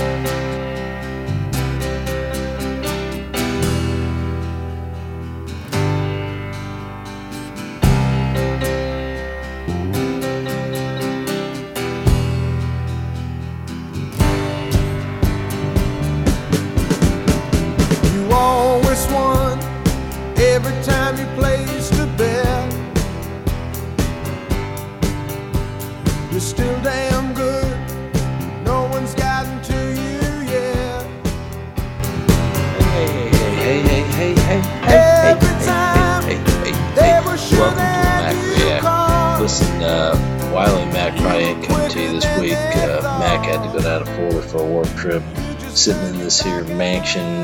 You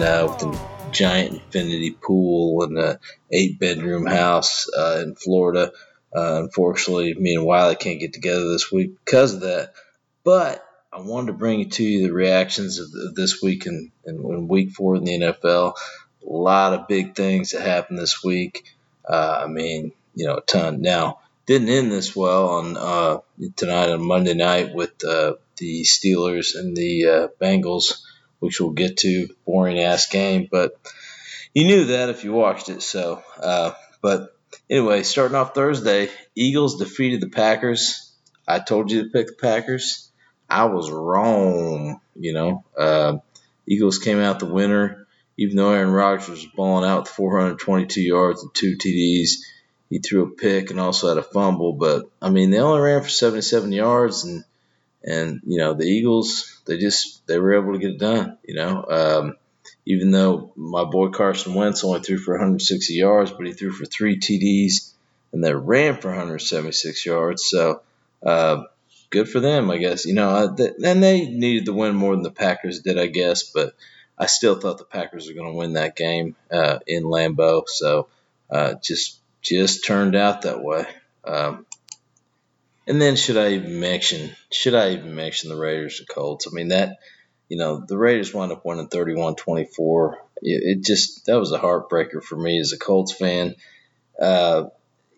uh, with a giant infinity pool and a eight bedroom house uh, in Florida. Uh, unfortunately, me and Wiley can't get together this week because of that. But I wanted to bring to you the reactions of, of this week in week four in the NFL. A lot of big things that happened this week. Uh, I mean, you know, a ton. Now, didn't end this well on uh, tonight on Monday night with uh, the Steelers and the uh, Bengals, which we'll get to. Boring ass game, but you knew that if you watched it. So, uh, but anyway, starting off Thursday, Eagles defeated the Packers. I told you to pick the Packers. I was wrong. You know, uh, Eagles came out the winner, even though Aaron Rodgers was balling out with 422 yards and two TDs. He threw a pick and also had a fumble, but I mean they only ran for 77 yards, and and you know the Eagles they just they were able to get it done. You know, um, even though my boy Carson Wentz only threw for 160 yards, but he threw for three TDs and they ran for 176 yards. So uh, good for them, I guess. You know, and they needed to win more than the Packers did, I guess, but I still thought the Packers were going to win that game uh, in Lambeau. So uh, just just turned out that way. Um, and then should I even mention should I even mention the Raiders and Colts? I mean that you know the Raiders wound up winning 31-24. It, it just that was a heartbreaker for me as a Colts fan. Uh,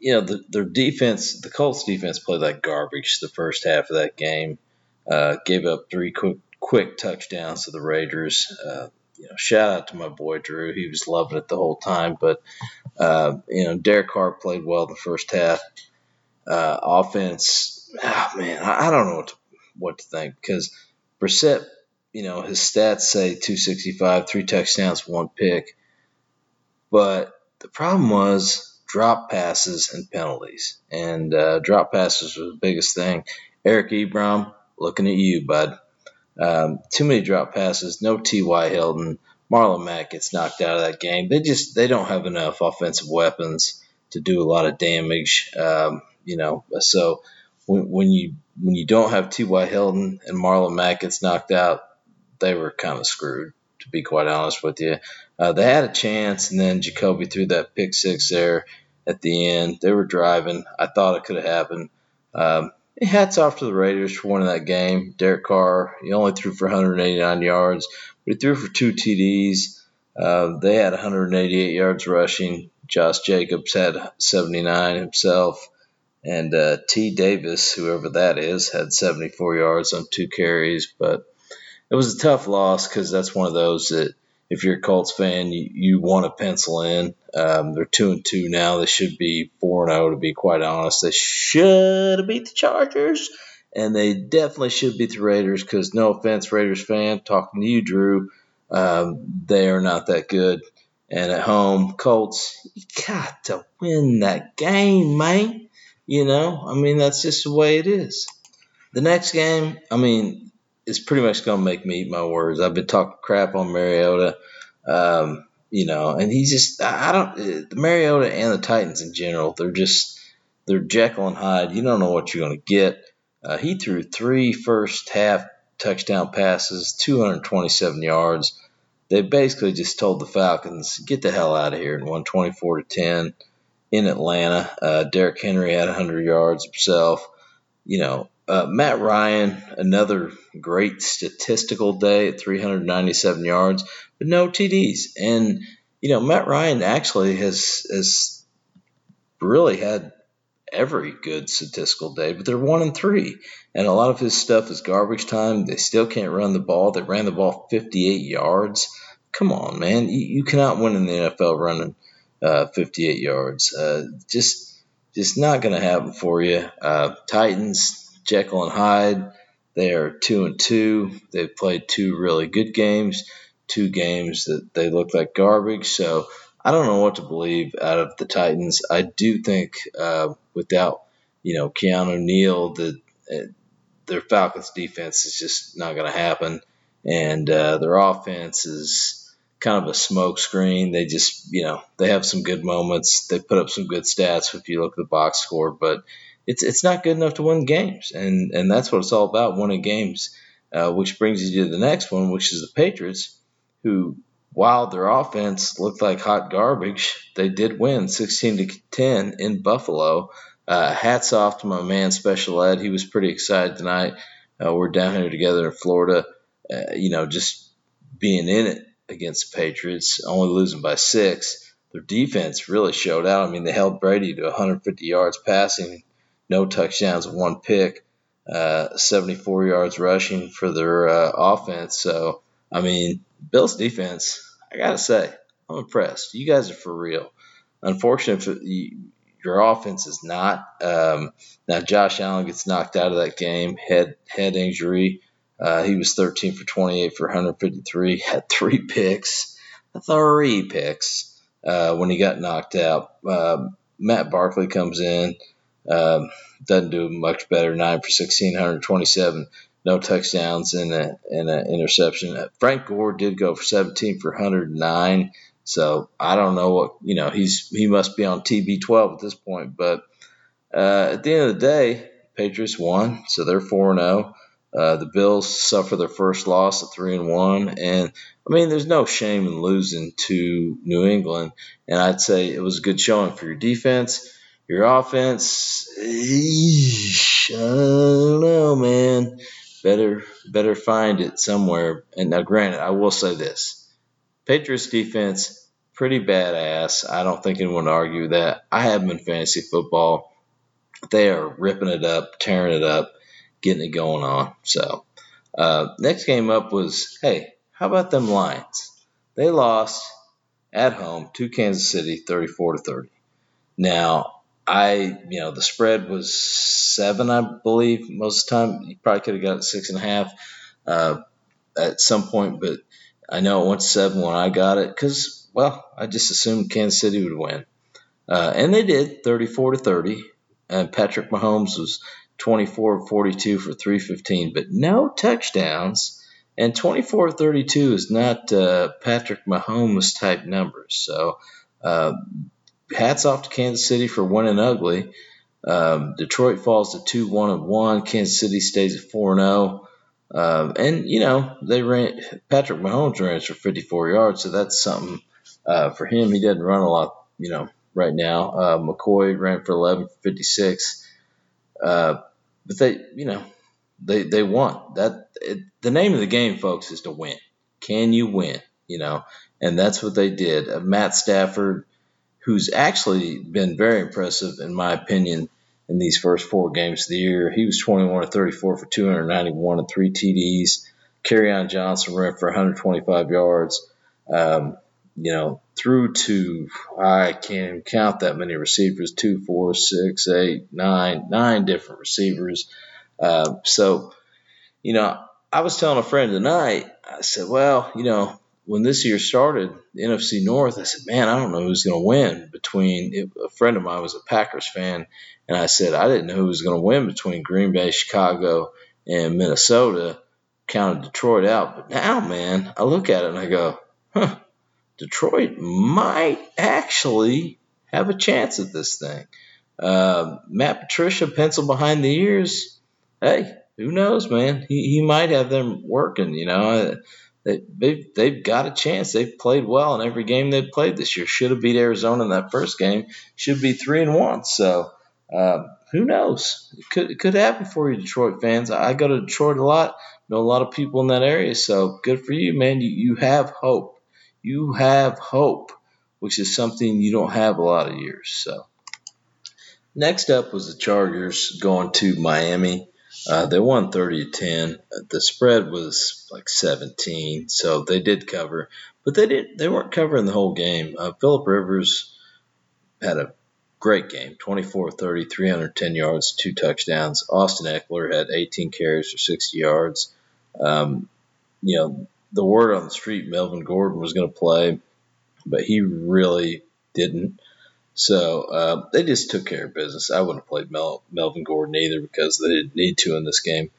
you know the, their defense, the Colts defense played like garbage the first half of that game. Uh, gave up three quick quick touchdowns to the Raiders. Uh, you know, shout out to my boy Drew. He was loving it the whole time. But uh, you know, Derek Carr played well the first half. Uh, offense, oh man, I, I don't know what to, what to think because Brissett, you know, his stats say 265, three touchdowns, one pick. But the problem was drop passes and penalties. And uh, drop passes was the biggest thing. Eric Ebron, looking at you, bud. Um, too many drop passes, no T.Y. Hilton. Marlon Mack gets knocked out of that game. They just they don't have enough offensive weapons to do a lot of damage. Um, you know, so when, when you when you don't have T.Y. Hilton and Marlon Mack gets knocked out, they were kind of screwed. To be quite honest with you, uh, they had a chance, and then Jacoby threw that pick six there at the end. They were driving. I thought it could have happened. Um, hats off to the Raiders for winning that game. Derek Carr, he only threw for 189 yards, but he threw for two TDs. Uh, they had 188 yards rushing. Josh Jacobs had 79 himself. And uh, T. Davis, whoever that is, had 74 yards on two carries. But it was a tough loss because that's one of those that if you're a Colts fan, you, you want to pencil in. Um, they're two and two now. They should be four and zero. To be quite honest, they should beat the Chargers, and they definitely should beat the Raiders. Because no offense, Raiders fan, talking to you, Drew, um, they are not that good. And at home, Colts, you got to win that game, man. You know, I mean that's just the way it is. The next game, I mean, it's pretty much going to make me eat my words. I've been talking crap on Mariota. Um, you know, and he's just I don't the Mariota and the Titans in general, they're just they're Jekyll and Hyde. You don't know what you're going to get. Uh, he threw three first half touchdown passes, 227 yards. They basically just told the Falcons, "Get the hell out of here," and won 24 to 10 in Atlanta. Uh, Derrick Henry had 100 yards himself. You know, uh, Matt Ryan, another great statistical day at 397 yards, but no TDs. And you know, Matt Ryan actually has has really had every good statistical day, but they're one and three. And a lot of his stuff is garbage time. They still can't run the ball. They ran the ball 58 yards. Come on, man. You, you cannot win in the NFL running 58 yards. Uh, just, just not going to happen for you. Uh, Titans, Jekyll and Hyde, they are two and two. They've played two really good games, two games that they look like garbage. So I don't know what to believe out of the Titans. I do think uh, without you know Keanu Neal, the uh, their Falcons defense is just not going to happen, and uh, their offense is kind of a smokescreen. They just you know they have some good moments. They put up some good stats if you look at the box score, but it's it's not good enough to win games, and and that's what it's all about, winning games. Uh, which brings you to the next one, which is the Patriots, who while their offense looked like hot garbage, they did win 16 to 10 in Buffalo. Uh, hats off to my man Special Ed. He was pretty excited tonight. Uh, we're down here together in Florida. Uh, you know, just being in it against the Patriots, only losing by six. Their defense really showed out. I mean, they held Brady to 150 yards passing, no touchdowns, one pick, uh, 74 yards rushing for their uh, offense. So, I mean, Bill's defense, I gotta say, I'm impressed. You guys are for real. Unfortunately, your offense is not. Um, now Josh Allen gets knocked out of that game, head head injury. Uh, he was 13 for 28 for 153, had three picks, three picks uh, when he got knocked out. Uh, Matt Barkley comes in, um, doesn't do much better, nine for 16, 127 no touchdowns and an interception. Frank Gore did go for 17 for 109. So I don't know what you know. He's he must be on TB12 at this point. But uh, at the end of the day, Patriots won, so they're four and zero. Oh. Uh, the Bills suffer their first loss at three and one, and I mean, there's no shame in losing to New England. And I'd say it was a good showing for your defense, your offense. Eesh, I don't know, man better better find it somewhere. And now, granted, I will say this: Patriots defense pretty badass. I don't think anyone would argue that. I have them in fantasy football. They are ripping it up, tearing it up, getting it going on. So, uh, next game up was hey, how about them Lions? They lost at home to Kansas City, 34 to 30. Now, I, you know, the spread was seven, I believe, most of the time. You probably could have got six and a half uh, at some point, but I know it went seven when I got it because, well, I just assumed Kansas City would win. Uh, and they did, 34 to 30. And Patrick Mahomes was 24 42 for 315, but no touchdowns. And 24 32 is not uh, Patrick Mahomes type numbers. So, uh, hats off to Kansas City for winning ugly. Um, Detroit falls to two one and one. Kansas City stays at four and zero. Oh. Um, and you know they ran Patrick Mahomes ran for 54 yards, so that's something uh, for him. He doesn't run a lot, you know, right now. Uh, McCoy ran for 11 for 56. Uh, but they, you know, they they won. That it, the name of the game, folks, is to win. Can you win? You know, and that's what they did. Uh, Matt Stafford who's actually been very impressive, in my opinion, in these first four games of the year. He was 21 to 34 for 291 and three TDs. Kerryon Johnson ran for 125 yards. Um, you know, through to I can't count that many receivers two, four, six, eight, nine, nine different receivers. Uh, so, you know, I was telling a friend tonight, I said, well, you know, when this year started, NFC North, I said, man, I don't know who's going to win between. A friend of mine was a Packers fan, and I said I didn't know who was going to win between Green Bay, Chicago, and Minnesota. Counted Detroit out, but now, man, I look at it and I go, huh, Detroit might actually have a chance at this thing. Uh, Matt Patricia, pencil behind the ears. Hey, who knows, man? He, he might have them working, you know they, they've, they've got a chance. They've played well in every game they've played this year. Should have beat Arizona in that first game. Should be three and one. So uh, who knows? It could it could happen for you, Detroit fans. I go to Detroit a lot. Know a lot of people in that area. So good for you, man. You you have hope. You have hope, which is something you don't have a lot of years. So Next up was the Chargers going to Miami. Uh, they won 30 to 10. The spread was like 17, so they did cover, but they did they weren't covering the whole game. Uh, Philip Rivers had a great game 24 30, 310 yards, two touchdowns. Austin Ekeler had 18 carries for 60 yards. Um, you know, the word on the street, Melvin Gordon was going to play, but he really didn't. So uh, they just took care of business. I wouldn't have played Mel- Melvin Gordon either because they didn't need to in this game.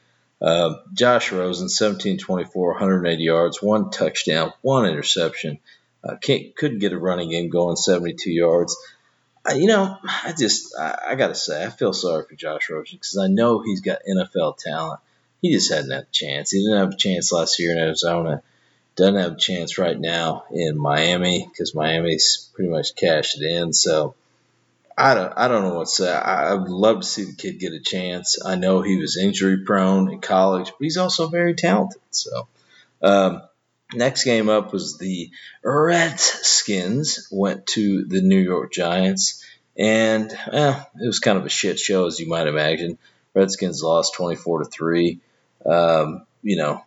Uh, Josh Rosen, 17 24, 180 yards, one touchdown, one interception. Uh, couldn't get a running game going, 72 yards you know, I just I, I got to say I feel sorry for Josh Rosen because I know he's got NFL talent. He just hadn't had a chance. He didn't have a chance last year in Arizona. Doesn't have a chance right now in Miami because Miami's pretty much cashed it in. So I don't I don't know what to say. I, I would love to see the kid get a chance. I know he was injury prone in college, but he's also very talented. So. Um, Next game up was the Redskins went to the New York Giants, and eh, it was kind of a shit show as you might imagine. Redskins lost 24 to three. Um, you know,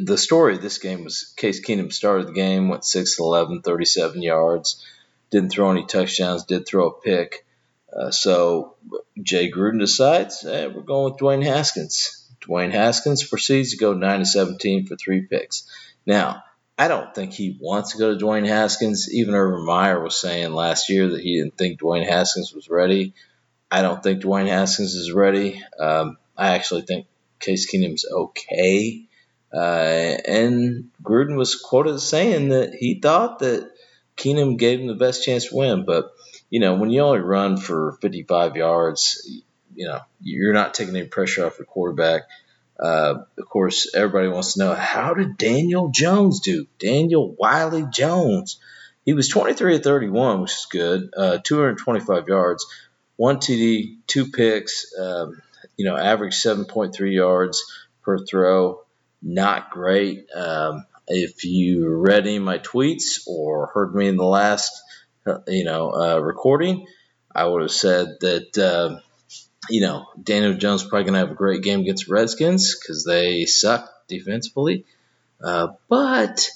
the story of this game was Case Keenum started the game, went 6 11, 37 yards, didn't throw any touchdowns, did throw a pick. Uh, so Jay Gruden decides, hey, we're going with Dwayne Haskins. Dwayne Haskins proceeds to go 9 17 for three picks. Now, I don't think he wants to go to Dwayne Haskins. Even Urban Meyer was saying last year that he didn't think Dwayne Haskins was ready. I don't think Dwayne Haskins is ready. Um, I actually think Case Keenum's okay. Uh, and Gruden was quoted as saying that he thought that Keenum gave him the best chance to win. But, you know, when you only run for 55 yards, you know, you're not taking any pressure off your quarterback. Uh, of course, everybody wants to know how did Daniel Jones do? Daniel Wiley Jones. He was 23 to 31, which is good. Uh, 225 yards, one TD, two picks. Um, you know, average 7.3 yards per throw. Not great. Um, if you read any of my tweets or heard me in the last, you know, uh, recording, I would have said that uh, you know, Daniel Jones probably going to have a great game against Redskins because they suck defensively. Uh, but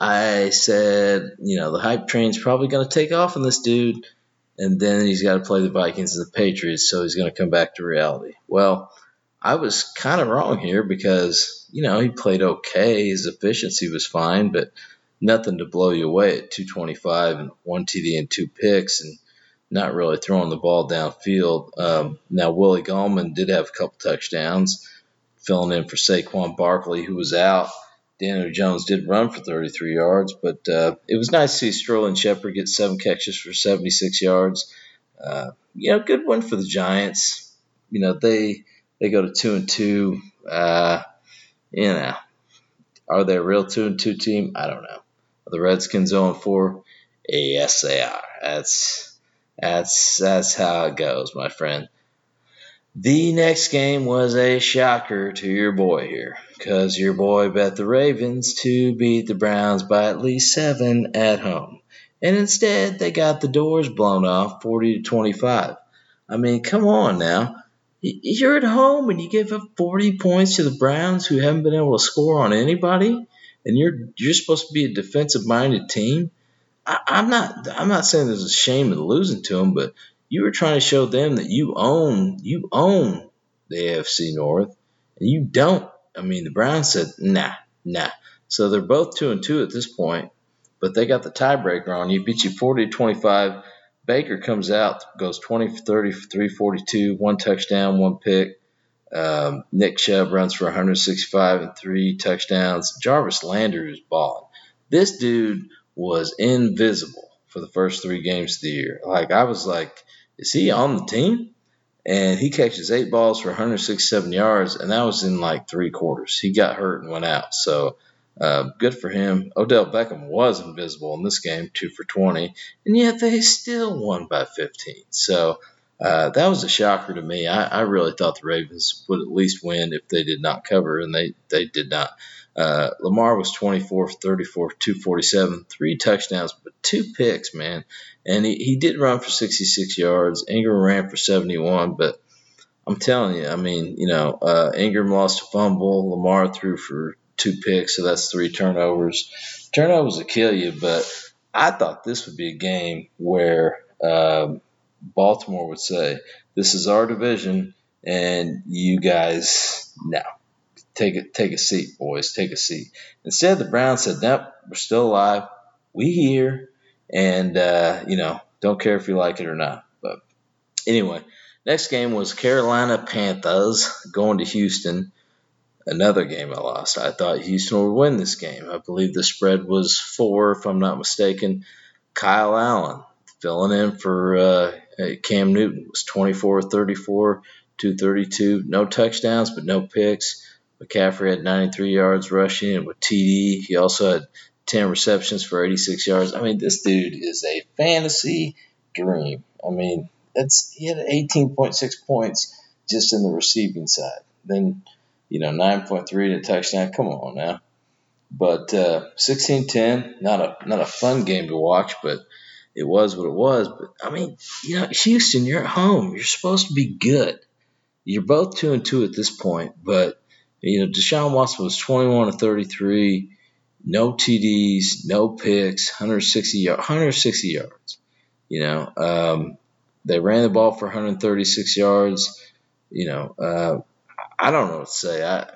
I said, you know, the hype train's probably going to take off on this dude, and then he's got to play the Vikings and the Patriots, so he's going to come back to reality. Well, I was kind of wrong here because, you know, he played okay. His efficiency was fine, but nothing to blow you away at 225 and one TD and two picks. And not really throwing the ball downfield. Um, now, Willie Gallman did have a couple touchdowns, filling in for Saquon Barkley, who was out. Daniel Jones did run for 33 yards, but uh, it was nice to see Sterling Shepard get seven catches for 76 yards. Uh, you know, good one for the Giants. You know, they they go to two and two. Uh, you know, are they a real two and two team? I don't know. Are the Redskins 0 4? Yes, they are. That's that's that's how it goes, my friend. The next game was a shocker to your boy here, because your boy bet the Ravens to beat the Browns by at least seven at home. And instead, they got the doors blown off 40 to 25. I mean, come on now. You're at home and you give up 40 points to the Browns who haven't been able to score on anybody, and you're you're supposed to be a defensive minded team. I, am not I'm not saying there's a shame in losing to them, but you were trying to show them that you own you own the AFC North, and you don't. I mean, the Browns said nah, nah. So they're both two and two at this point, but they got the tiebreaker on you. Beat you 40 to 25. Baker comes out, goes 20 for 30 for 342, one touchdown, one pick. Um, Nick Chubb runs for 165 and three touchdowns. Jarvis Landry is balling. This dude was invisible for the first three games of the year. Like I was like, is he on the team? And he catches eight balls for 167 yards, and that was in like three quarters. He got hurt and went out. So uh, good for him. Odell Beckham was invisible in this game, two for 20, and yet they still won by 15. So uh, that was a shocker to me. I, I, really thought the Ravens would at least win if they did not cover, and they, they did not. Uh, Lamar was 24 34, 247, three touchdowns, but two picks, man. And he, he did run for 66 yards. Ingram ran for 71, but I'm telling you, I mean, you know, uh, Ingram lost a fumble. Lamar threw for two picks, so that's three turnovers. Turnovers will kill you, but I thought this would be a game where um, Baltimore would say, "This is our division, and you guys now take a take a seat, boys, take a seat." Instead, the Browns said, "Nope, we're still alive. We here, and uh, you know, don't care if you like it or not." But anyway, next game was Carolina Panthers going to Houston. Another game I lost. I thought Houston would win this game. I believe the spread was four, if I'm not mistaken. Kyle Allen filling in for uh, Cam Newton was 24 34, 232. No touchdowns, but no picks. McCaffrey had 93 yards rushing and with TD. He also had 10 receptions for 86 yards. I mean, this dude is a fantasy dream. I mean, that's he had 18.6 points just in the receiving side. Then, you know, 9.3 to touchdown. Come on now. But uh, 16-10, not a not a fun game to watch, but it was what it was. But I mean, you know, Houston, you're at home. You're supposed to be good. You're both two and two at this point, but you know, Deshaun Watson was 21 to 33, no TDs, no picks, 160 160 yards. You know, um, they ran the ball for 136 yards. You know, uh, I don't know what to say. I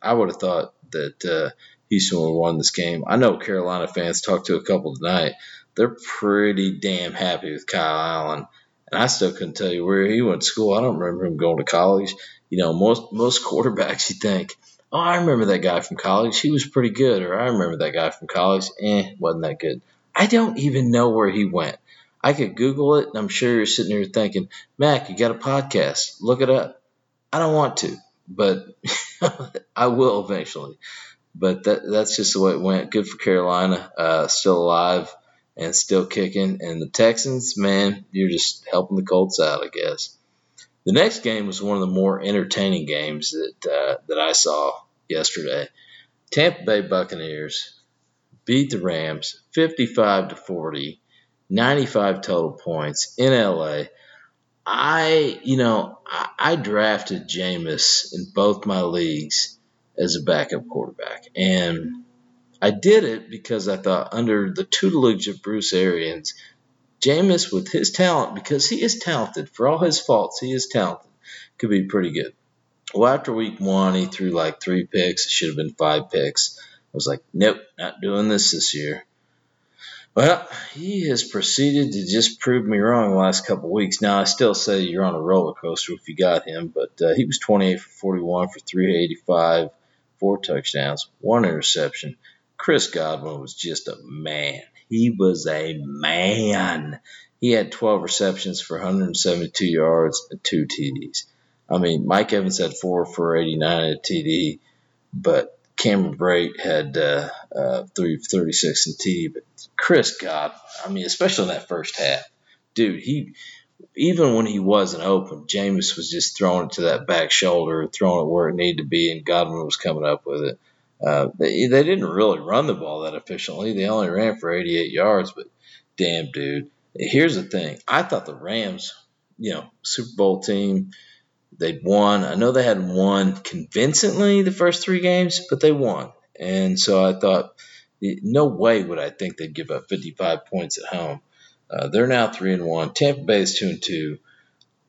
I would have thought that uh, Houston would have won this game. I know Carolina fans talked to a couple tonight they're pretty damn happy with Kyle Allen. And I still couldn't tell you where he went to school. I don't remember him going to college. You know, most most quarterbacks you think, oh, I remember that guy from college. He was pretty good. Or I remember that guy from college. Eh, wasn't that good. I don't even know where he went. I could Google it, and I'm sure you're sitting here thinking, Mac, you got a podcast. Look it up. I don't want to, but I will eventually. But that, that's just the way it went. Good for Carolina. Uh, still alive and still kicking. And the Texans, man, you're just helping the Colts out, I guess. The next game was one of the more entertaining games that uh, that I saw yesterday. Tampa Bay Buccaneers beat the Rams 55 to 40, 95 total points in LA. I, you know, I, I drafted Jameis in both my leagues as a backup quarterback, and I did it because I thought under the tutelage of Bruce Arians, Jameis, with his talent, because he is talented, for all his faults, he is talented, could be pretty good. Well, after week one, he threw like three picks. It should have been five picks. I was like, nope, not doing this this year. Well, he has proceeded to just prove me wrong the last couple weeks. Now, I still say you're on a roller coaster if you got him, but uh, he was 28 for 41 for 385, four touchdowns, one interception. Chris Godwin was just a man. He was a man. He had 12 receptions for 172 yards and two TDs. I mean, Mike Evans had four for 89 at TD, but Cameron Brate had uh, uh, three for 36 in TD. But Chris Godwin, I mean, especially in that first half, dude, he even when he wasn't open, Jameis was just throwing it to that back shoulder, throwing it where it needed to be, and Godwin was coming up with it. Uh, they, they didn't really run the ball that efficiently. They only ran for 88 yards, but damn, dude. Here's the thing. I thought the Rams, you know, Super Bowl team, they'd won. I know they hadn't won convincingly the first three games, but they won. And so I thought, no way would I think they'd give up 55 points at home. Uh, they're now three and one. Tampa Bay is two and two.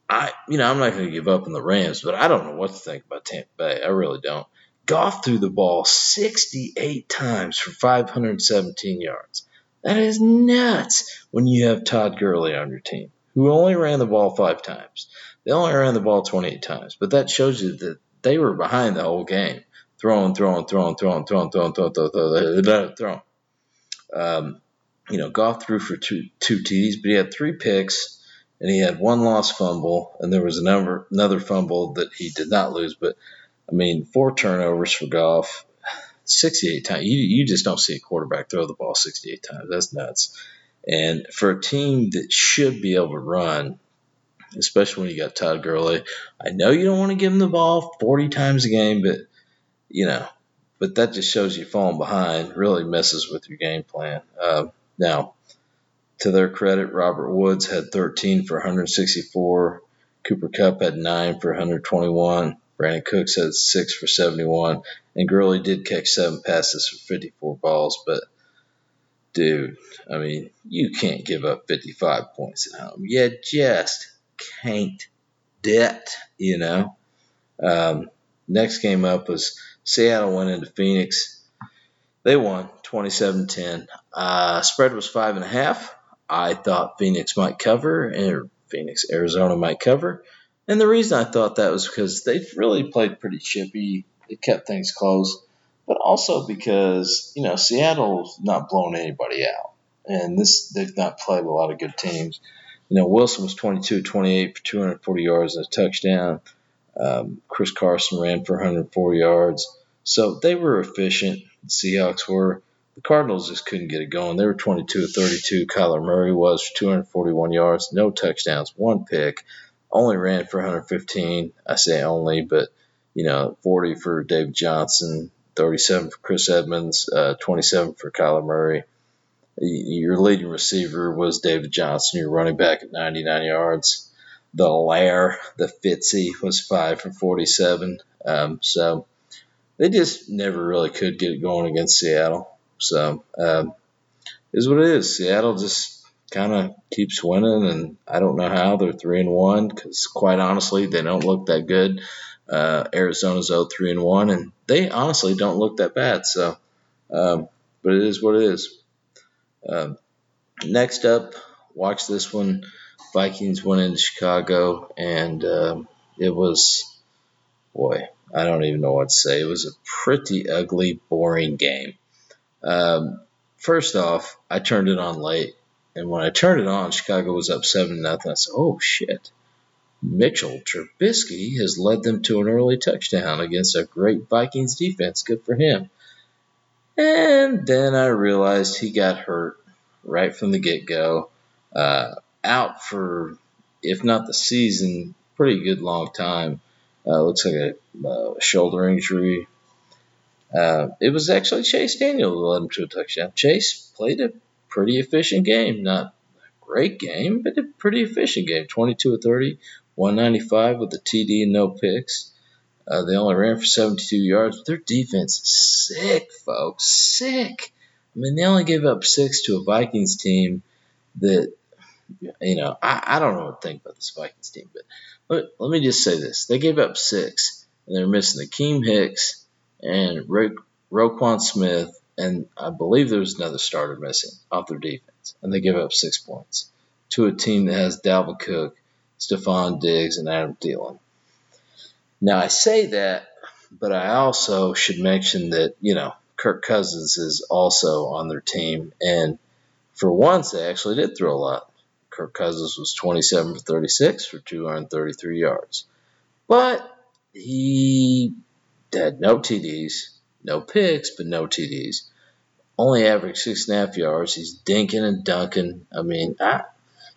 I, you know, I'm not going to give up on the Rams, but I don't know what to think about Tampa Bay. I really don't. Goff threw the ball 68 times for 517 yards. That is nuts when you have Todd Gurley on your team, who only ran the ball five times. They only ran the ball 28 times, but that shows you that they were behind the whole game. Throwing, throwing, throwing, throwing, throwing, throwing, throwing, throwing, throwing. throwing. Um, you know, Goff threw for two, two TDs, but he had three picks and he had one lost fumble, and there was another another fumble that he did not lose. But I mean, four turnovers for Goff, 68 times. You, you just don't see a quarterback throw the ball 68 times. That's nuts. And for a team that should be able to run, especially when you got Todd Gurley, I know you don't want to give him the ball 40 times a game, but, you know, but that just shows you falling behind really messes with your game plan. Uh, now, to their credit, Robert Woods had 13 for 164. Cooper Kupp had 9 for 121. Brandin Cooks had 6 for 71. And Gurley did catch 7 passes for 54 balls. But, dude, I mean, you can't give up 55 points at home. You just can't. Debt, you know. Um, next game up was Seattle went into Phoenix. They won 27-10. Uh, spread was five and a half. I thought Phoenix might cover, or Phoenix, Arizona might cover. And the reason I thought that was because they really played pretty chippy. They kept things close, but also because you know Seattle's not blowing anybody out, and this they've not played a lot of good teams. You know, Wilson was 22 28 for 240 yards and a touchdown. Um, Chris Carson ran for 104 yards. So they were efficient. The Seahawks were. The Cardinals just couldn't get it going. They were 22 32. Kyler Murray was 241 yards, no touchdowns, one pick. Only ran for 115. I say only, but you know, 40 for David Johnson, 37 for Chris Edmonds, uh, 27 for Kyler Murray. Your leading receiver was David Johnson. Your running back at 99 yards. The Lair, the Fitzy, was five for 47. Um, so they just never really could get it going against Seattle. So um, is what it is. Seattle just kind of keeps winning, and I don't know how they're three and one because quite honestly, they don't look that good. Uh, Arizona's 0 3 and 1, and they honestly don't look that bad. So, um, but it is what it is. Um, next up, watch this one. Vikings went into Chicago, and um, it was, boy, I don't even know what to say. It was a pretty ugly, boring game. Um, first off, I turned it on late, and when I turned it on, Chicago was up seven nothing. I said, "Oh shit!" Mitchell Trubisky has led them to an early touchdown against a great Vikings defense. Good for him. And then I realized he got hurt right from the get go, uh, out for, if not the season, pretty good long time. Uh, looks like a uh, shoulder injury. Uh, it was actually Chase Daniel who led him to a touchdown. Chase played a pretty efficient game, not a great game, but a pretty efficient game. 22 of 30, 195 with a TD and no picks. Uh, they only ran for 72 yards, but their defense is sick, folks. Sick. I mean, they only gave up six to a Vikings team that, you know, I, I don't know what to think about this Vikings team, but let, let me just say this. They gave up six, and they're missing Akiem Hicks and Ro- Roquan Smith, and I believe there was another starter missing off their defense, and they give up six points to a team that has Dalvin Cook, Stefon Diggs, and Adam Thielen. Now I say that, but I also should mention that you know Kirk Cousins is also on their team, and for once they actually did throw a lot. Kirk Cousins was 27 for 36 for 233 yards, but he had no TDs, no picks, but no TDs. Only averaged six and a half yards. He's dinking and dunking. I mean, I,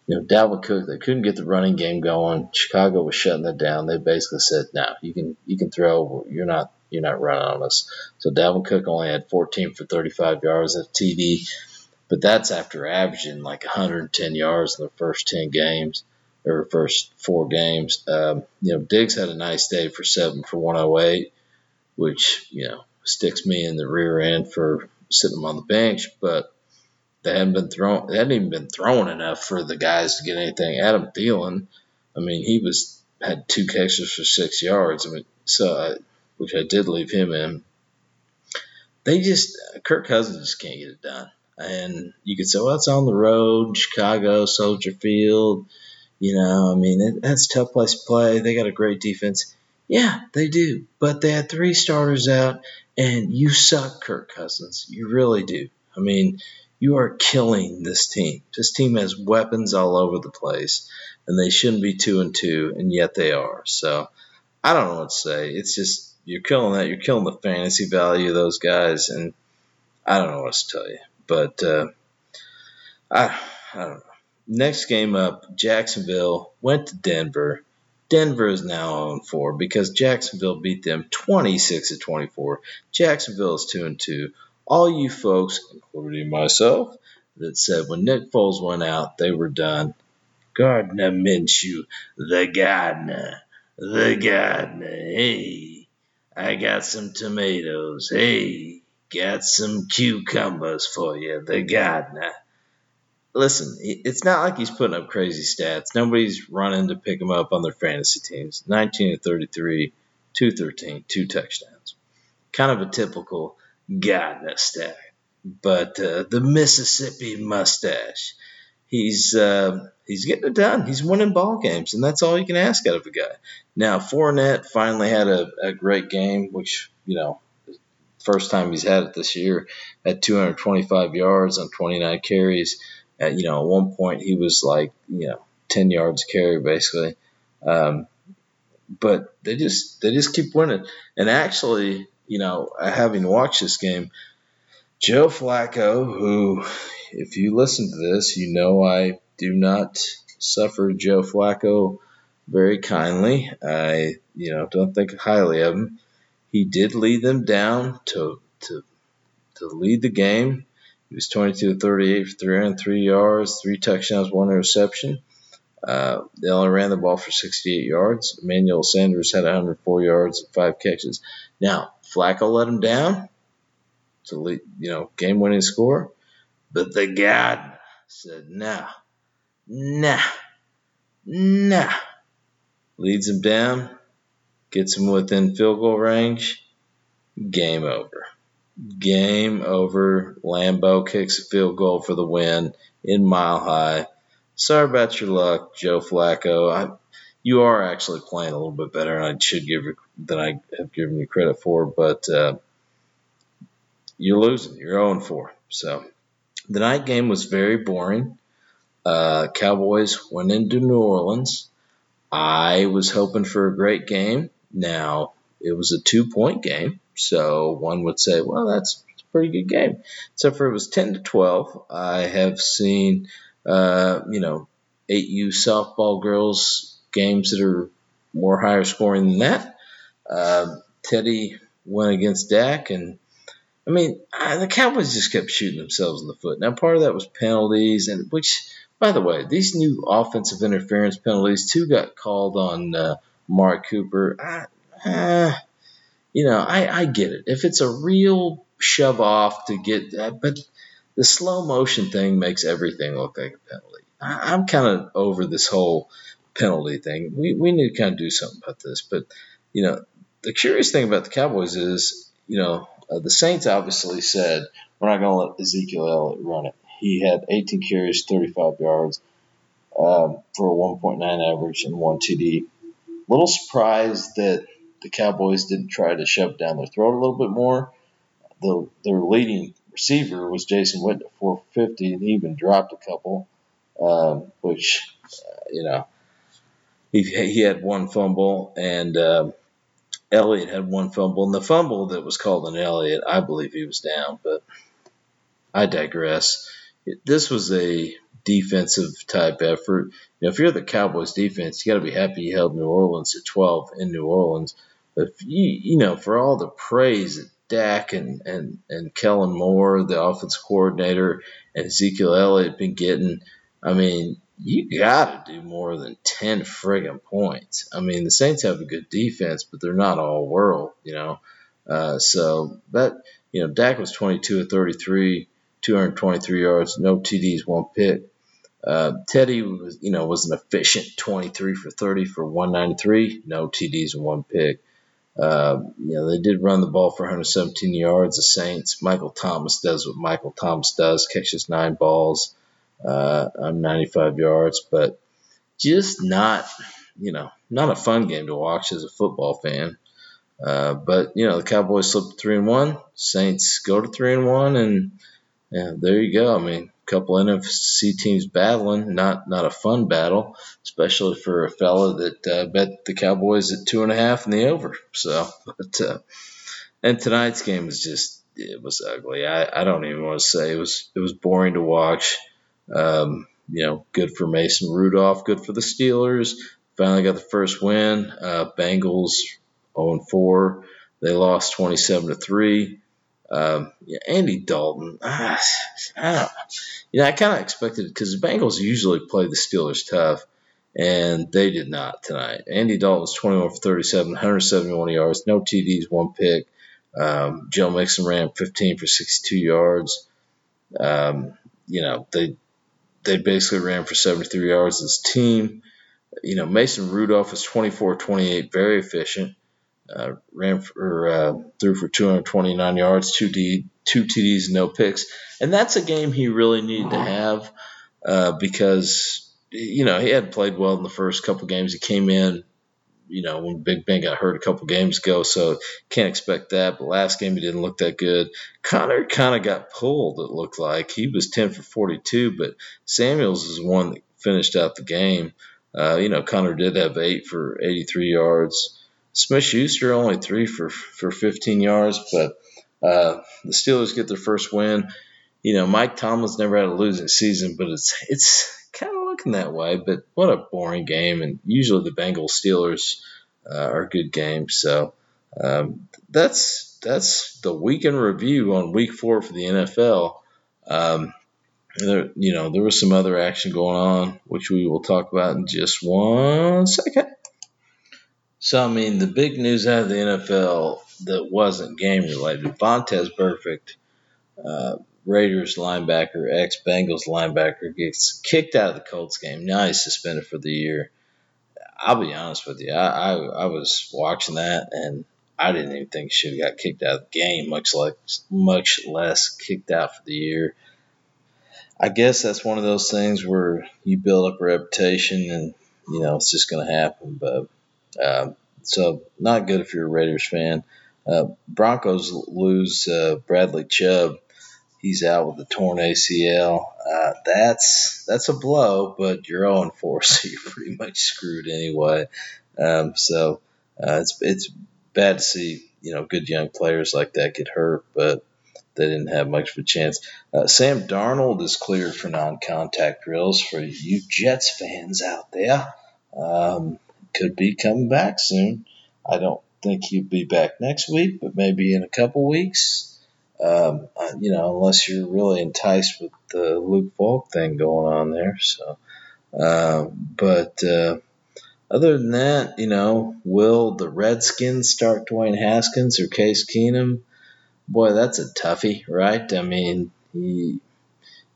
you know, Dalvin Cook, they couldn't get the running game going. Chicago was shutting it down. They basically said, "No, you can you can throw. You're not you're not running on us." So Dalvin Cook only had 14 for 35 yards at TD, but that's after averaging like 110 yards in the first 10 games or first four games. Um, you know, Diggs had a nice day for seven for 108 which you know sticks me in the rear end for sitting on the bench. But they hadn't been thrown. They hadn't even been thrown enough for the guys to get anything. Adam Thielen, I mean, he was had two catches for six yards. I mean, so I, which I did leave him in. They just Kirk Cousins just can't get it done. And you could say, well, it's on the road, Chicago, Soldier Field. You know, I mean, it, that's tough place to play. They got a great defense. Yeah, they do. But they had three starters out, and you suck, Kirk Cousins. You really do. I mean, you are killing this team. This team has weapons all over the place, and they shouldn't be two and two, and yet they are. So I don't know what to say. It's just you're killing that. You're killing the fantasy value of those guys, and I don't know what to tell you. But uh, I I don't know. Next game up, Jacksonville went to Denver Denver is now on 4 because Jacksonville beat them 26 to 24. Jacksonville is 2 and 2. All you folks, including myself, that said when Nick Foles went out, they were done. Gardner Minshew, the gardener, the gardener. Hey, I got some tomatoes. Hey, got some cucumbers for you, the gardener listen, it's not like he's putting up crazy stats. Nobody's running to pick him up on their fantasy teams. 19 to 33, 213, two touchdowns. Kind of a typical Gardner stat. But uh, the Mississippi mustache, he's uh, he's getting it done. He's winning ball games, and that's all you can ask out of a guy. Now, Fournette finally had a, a great game, which you know first time he's had it this year at 225 yards on 29 carries at you know at one point he was like you know 10 yards carry basically. Um, but they just they just keep winning. And actually you know having watched this game joe flacco who if you listen to this you know i do not suffer joe flacco very kindly. I you know don't think highly of him. He did lead them down to to to lead the game he was 22 to 38 for 303 yards, three touchdowns, one interception. Uh, they only ran the ball for 68 yards. Emmanuel Sanders had 104 yards and five catches. Now, Flacco let him down to lead, you know, game-winning score, but the God said, "Nah, nah, nah." Leads him down, gets him within field goal range. Game over. Game over. Lambo kicks a field goal for the win in Mile High. Sorry about your luck, Joe Flacco. I, you are actually playing a little bit better, and I should give than I have given you credit for. But uh, you're losing. You're 0 4. So the night game was very boring. Uh, Cowboys went into New Orleans. I was hoping for a great game. Now it was a two point game. So one would say, well, that's a pretty good game. Except for it was 10 to 12. I have seen, uh, you know, 8U softball girls games that are more higher scoring than that. Uh, Teddy went against Dak, and I mean, I, the Cowboys just kept shooting themselves in the foot. Now, part of that was penalties, and which, by the way, these new offensive interference penalties, two got called on uh, Mark Cooper. I, uh, you know, I, I get it. If it's a real shove off to get that, but the slow motion thing makes everything look like a penalty. I, I'm kind of over this whole penalty thing. We, we need to kind of do something about this. But, you know, the curious thing about the Cowboys is, you know, uh, the Saints obviously said, we're not going to let Ezekiel Elliott run it. He had 18 carries, 35 yards um, for a 1.9 average and one TD. Little surprised that the Cowboys didn't try to shove down their throat a little bit more. The, their leading receiver was Jason Witten at 450, and he even dropped a couple, um, which, uh, you know, he, he had one fumble, and um, Elliott had one fumble. And the fumble that was called an Elliott, I believe he was down, but I digress. This was a defensive type effort. You know, if you're the Cowboys defense, you got to be happy you held New Orleans at 12 in New Orleans. But you, you know, for all the praise that Dak and, and, and Kellen Moore, the offense coordinator, and Ezekiel Elliott been getting, I mean, you got to do more than 10 friggin' points. I mean, the Saints have a good defense, but they're not all world, you know. Uh, so that, you know, Dak was 22 of 33, 223 yards, no TDs, one pick. Uh, Teddy was, you know, was an efficient 23 for 30 for 193, no TDs and one pick. Uh, you know, they did run the ball for 117 yards. The Saints, Michael Thomas does what Michael Thomas does, catches nine balls uh, on 95 yards, but just not, you know, not a fun game to watch as a football fan. Uh, but you know, the Cowboys to three and one. Saints go to three and one, and yeah, there you go. I mean, couple NFC teams battling. Not not a fun battle, especially for a fella that uh, bet the Cowboys at two and a half in the over. So, but uh, and tonight's game was just it was ugly. I, I don't even want to say it was it was boring to watch. Um, you know, good for Mason Rudolph, good for the Steelers. finally got the first win. Uh, Bengals 0 4. They lost 27 to 3. Um, yeah, Andy Dalton, ah, I you know, I kind of expected because the Bengals usually play the Steelers tough, and they did not tonight. Andy Dalton was 21 for 37, 171 yards, no TDs, one pick. Um, Joe Mixon ran 15 for 62 yards. Um, you know, they they basically ran for 73 yards as a team. You know, Mason Rudolph was 24 28, very efficient. Uh, ran for uh, threw for 229 yards, two D, two TDs, no picks, and that's a game he really needed to have uh, because you know he had played well in the first couple games. He came in, you know, when Big Ben got hurt a couple games ago, so can't expect that. But last game he didn't look that good. Conner kind of got pulled. It looked like he was 10 for 42, but Samuels is the one that finished out the game. Uh, you know, Conner did have eight for 83 yards. Smith Schuster only three for for 15 yards, but uh, the Steelers get their first win. You know, Mike Tomlin's never had a losing season, but it's it's kind of looking that way. But what a boring game, and usually the Bengals Steelers uh, are good games. So um, that's that's the weekend review on Week Four for the NFL. Um, there, you know, there was some other action going on, which we will talk about in just one second. So, I mean, the big news out of the NFL that wasn't game related, Vontaze Burfict, uh, Raiders linebacker, ex Bengals linebacker, gets kicked out of the Colts game. Now he's suspended for the year. I'll be honest with you, I, I, I was watching that and I didn't even think he should have got kicked out of the game, much like much less kicked out for the year. I guess that's one of those things where you build up a reputation and you know it's just going to happen. But uh, so not good if you're a Raiders fan. Uh, Broncos lose uh, Bradley Chubb. He's out with a torn ACL. Uh, that's that's a blow, but you're 0 4, so you're pretty much screwed anyway. Um, so uh, it's it's bad to see you know good young players like that get hurt, but they didn't have much of a chance. Uh, Sam Darnold is cleared for non-contact drills for you Jets fans out there. Um, could be coming back soon. I don't think he'll be back next week, but maybe in a couple weeks. Um, you know, unless you're really enticed with the Luke Falk thing going on there. So, uh, but uh, other than that, you know, will the Redskins start Dwayne Haskins or Case Keenum? Boy, that's a toughie, right? I mean, he,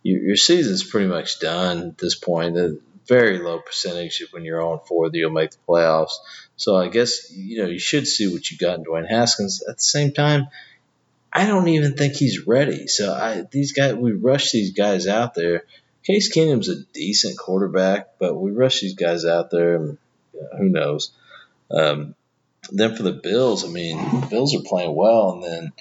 your season's pretty much done at this point very low percentage when you're on four that you'll make the playoffs. So I guess you know you should see what you got in Dwayne Haskins. At the same time, I don't even think he's ready. So I these guys we rush these guys out there. Case Keenum's a decent quarterback, but we rush these guys out there, and you know, who knows. Um, then for the Bills, I mean, the Bills are playing well, and then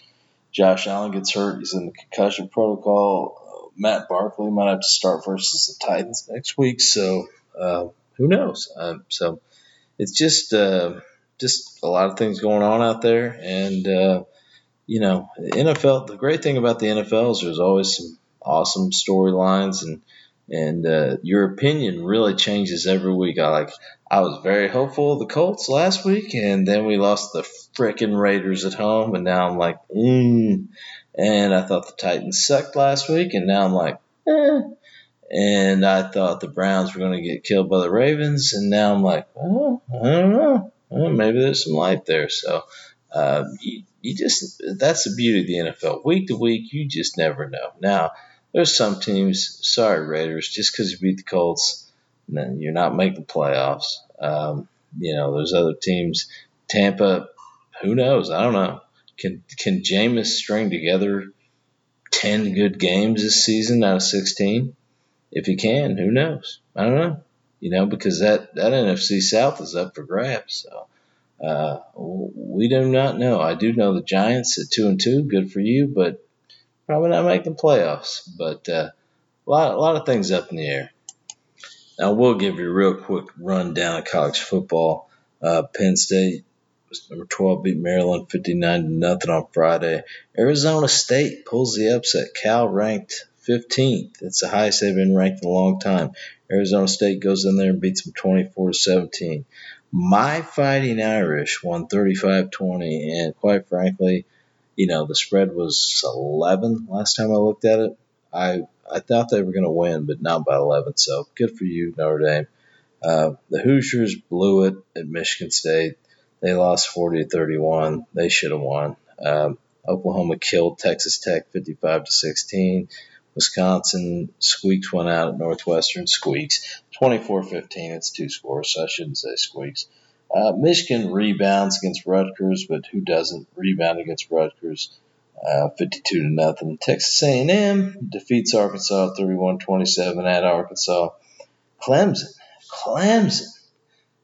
Josh Allen gets hurt. He's in the concussion protocol. Matt Barkley might have to start versus the Titans next week. So uh, who knows? Um, so it's just uh, just a lot of things going on out there, and uh, you know, NFL. The great thing about the NFL is there's always some awesome storylines, and and uh, your opinion really changes every week. I like. I was very hopeful of the Colts last week, and then we lost the freaking Raiders at home, and now I'm like, mm, and I thought the Titans sucked last week, and now I'm like, eh. And I thought the Browns were going to get killed by the Ravens, and now I'm like, oh, I don't know. Well, maybe there's some light there. So uh, you, you just that's the beauty of the NFL. Week to week, you just never know. Now there's some teams. Sorry, Raiders, just because you beat the Colts, then you're not making the playoffs. Um, you know, there's other teams. Tampa, who knows? I don't know. Can can Jameis string together ten good games this season out of sixteen? If he can, who knows? I don't know. You know, because that that NFC South is up for grabs. So uh, we do not know. I do know the Giants at two and two, good for you, but probably not making the playoffs. But uh, a lot a lot of things up in the air. Now we'll give you a real quick rundown of college football. Uh, Penn State Number 12 beat Maryland 59 to nothing on Friday. Arizona State pulls the upset. Cal ranked 15th. It's the highest they've been ranked in a long time. Arizona State goes in there and beats them 24 to 17. My Fighting Irish won 35 20, and quite frankly, you know, the spread was 11 last time I looked at it. I I thought they were going to win, but not by 11. So good for you, Notre Dame. Uh, the Hoosiers blew it at Michigan State. They lost 40 to 31. They should have won. Um, Oklahoma killed Texas Tech 55 to 16. Wisconsin squeaks one out at Northwestern. Squeaks 24-15. It's two scores, so I shouldn't say squeaks. Uh, Michigan rebounds against Rutgers, but who doesn't rebound against Rutgers? Uh, 52 to nothing. Texas A&M defeats Arkansas 31-27 at Arkansas. Clemson, Clemson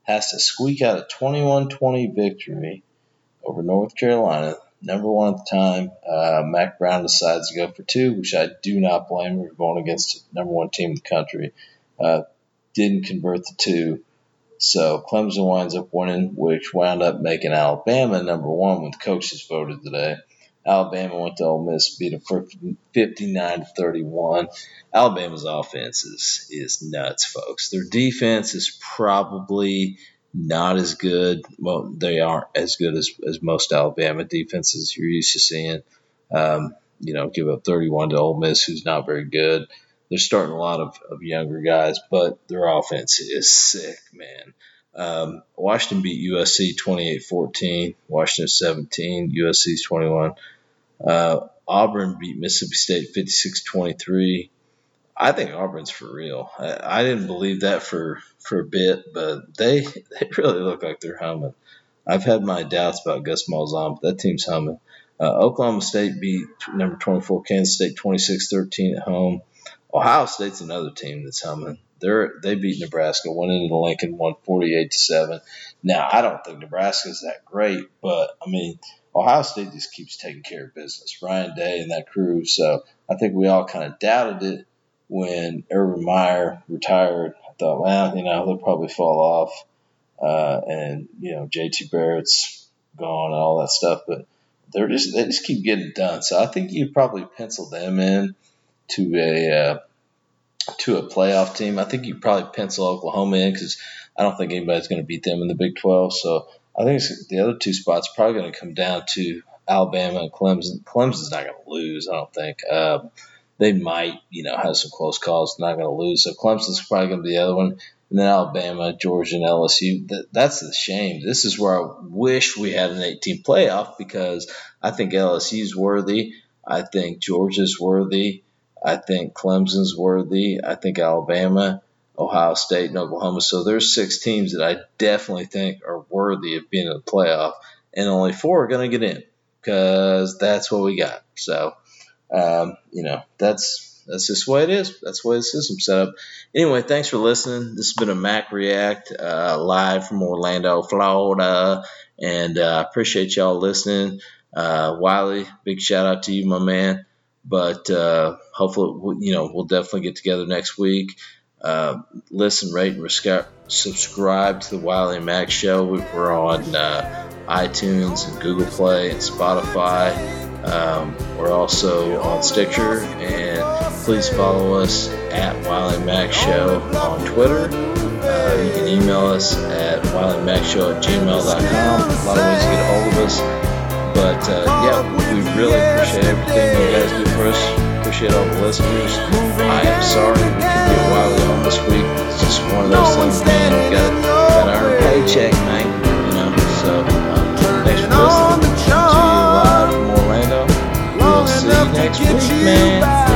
has to squeak out a 21-20 victory over North Carolina number one at the time. Uh, Mack Brown decides to go for two, which I do not blame for going against number one team in the country. Uh, didn't convert the two. So Clemson winds up winning, which wound up making Alabama number one when the coaches voted today. Alabama went to Ole Miss, beat them 59 to 31. Alabama's offense is, is nuts, folks. Their defense is probably not as good. Well, they aren't as good as, as most Alabama defenses you're used to seeing. Um, you know, give up 31 to Ole Miss, who's not very good. They're starting a lot of, of younger guys, but their offense is sick, man. Um, Washington beat USC 28-14, Washington 17, USC's 21. Uh, Auburn beat Mississippi State 56-23. I think Auburn's for real. I, I, didn't believe that for, for a bit, but they they really look like they're humming. I've had my doubts about Gus Malzahn, but that team's humming. Uh, Oklahoma State beat number 24 Kansas State 26-13 at home. Ohio State's another team that's humming. They're they beat Nebraska, went into the Lincoln, won 48 to seven. Now I don't think Nebraska's that great, but I mean Ohio State just keeps taking care of business. Ryan Day and that crew. So I think we all kind of doubted it when Urban Meyer retired, I thought, well, you know, they'll probably fall off. Uh, and, you know, JT Barrett's gone and all that stuff. But they're just, they just keep getting done. So I think you probably pencil them in to a, uh, to a playoff team. I think you probably pencil Oklahoma in because I don't think anybody's going to beat them in the Big 12. So I think the other two spots probably going to come down to Alabama and Clemson. Clemson's not going to lose, I don't think. Um, they might, you know, have some close calls, not going to lose. So Clemson's probably going to be the other one. And then Alabama, Georgia, and LSU. That, that's the shame. This is where I wish we had an 18 playoff because I think LSU's worthy. I think Georgia's worthy. I think Clemson's worthy. I think Alabama, Ohio State, and Oklahoma. So there's six teams that I definitely think are worthy of being in the playoff, and only four are going to get in because that's what we got. So um, you know, that's that's just the way it is. That's the way the system's set up. Anyway, thanks for listening. This has been a Mac React uh, live from Orlando, Florida, and I uh, appreciate y'all listening. Uh, Wiley, big shout out to you, my man. But uh, hopefully, you know, we'll definitely get together next week. Uh, listen, rate, and subscribe to the Wiley Mac Show. We're on uh, iTunes and Google Play and Spotify. Um, we're also on Stitcher, and please follow us at Wiley Mac Show on Twitter. Uh, you can email us at wileymacshow at gmail.com. A lot of ways to get a hold of us. But uh, yeah, we really appreciate everything you guys do for us. Appreciate all the listeners. I am sorry we couldn't get Wiley on this week. It's just one of those things, man. We got got our paycheck, man. You know. So um, thanks for listening next week, man.